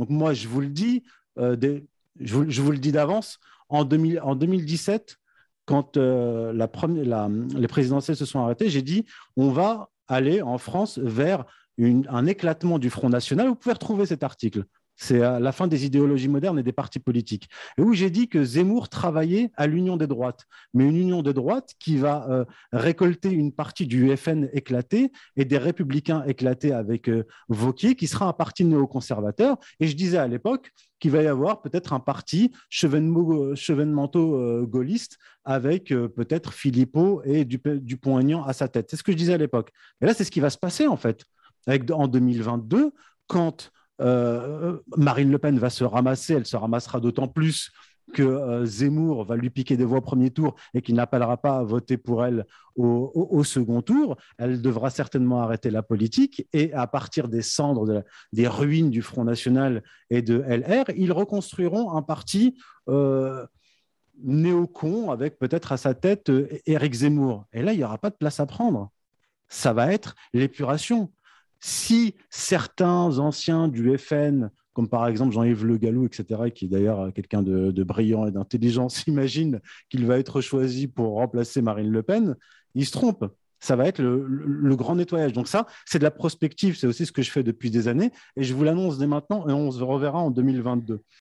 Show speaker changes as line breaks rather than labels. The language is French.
Donc moi, je vous le dis, euh, je, vous, le dis d'avance, en, 2017, quand euh, les présidentielles se sont arrêtées, j'ai dit, on va aller en France vers un éclatement du Front National. Vous pouvez retrouver cet article c'est la fin des idéologies modernes et des partis politiques. Et où j'ai dit que Zemmour travaillait à l'union des droites, mais une union des droites qui va euh, récolter une partie du FN éclaté et des républicains éclatés avec euh, Vauquier, qui sera un parti néoconservateur. Et je disais à l'époque qu'il va y avoir peut-être un parti chevenemento gaulliste avec peut-être Philippot et Dupont-Aignan à sa tête. C'est ce que je disais à l'époque. Et là, c'est ce qui va se passer en fait. En 2022, quand euh, Marine Le Pen va se ramasser, elle se ramassera d'autant plus que euh, Zemmour va lui piquer des voix au premier tour et qu'il n'appellera pas à voter pour elle au, second tour, elle devra certainement arrêter la politique et à partir des cendres, des ruines du Front National et de LR, ils reconstruiront un parti euh, néocon avec peut-être à sa tête Éric Zemmour. Et là, il n'y aura pas de place à prendre. Ça va être l'épuration si certains anciens du FN, comme par exemple Jean-Yves Le Gallou, etc., qui est d'ailleurs quelqu'un de, brillant et d'intelligent, s'imaginent qu'il va être choisi pour remplacer Marine Le Pen, ils se trompent. Ça va être le, grand nettoyage. Donc ça, c'est de la prospective. C'est aussi ce que je fais depuis des années. Et je vous l'annonce dès maintenant et on se reverra en 2022.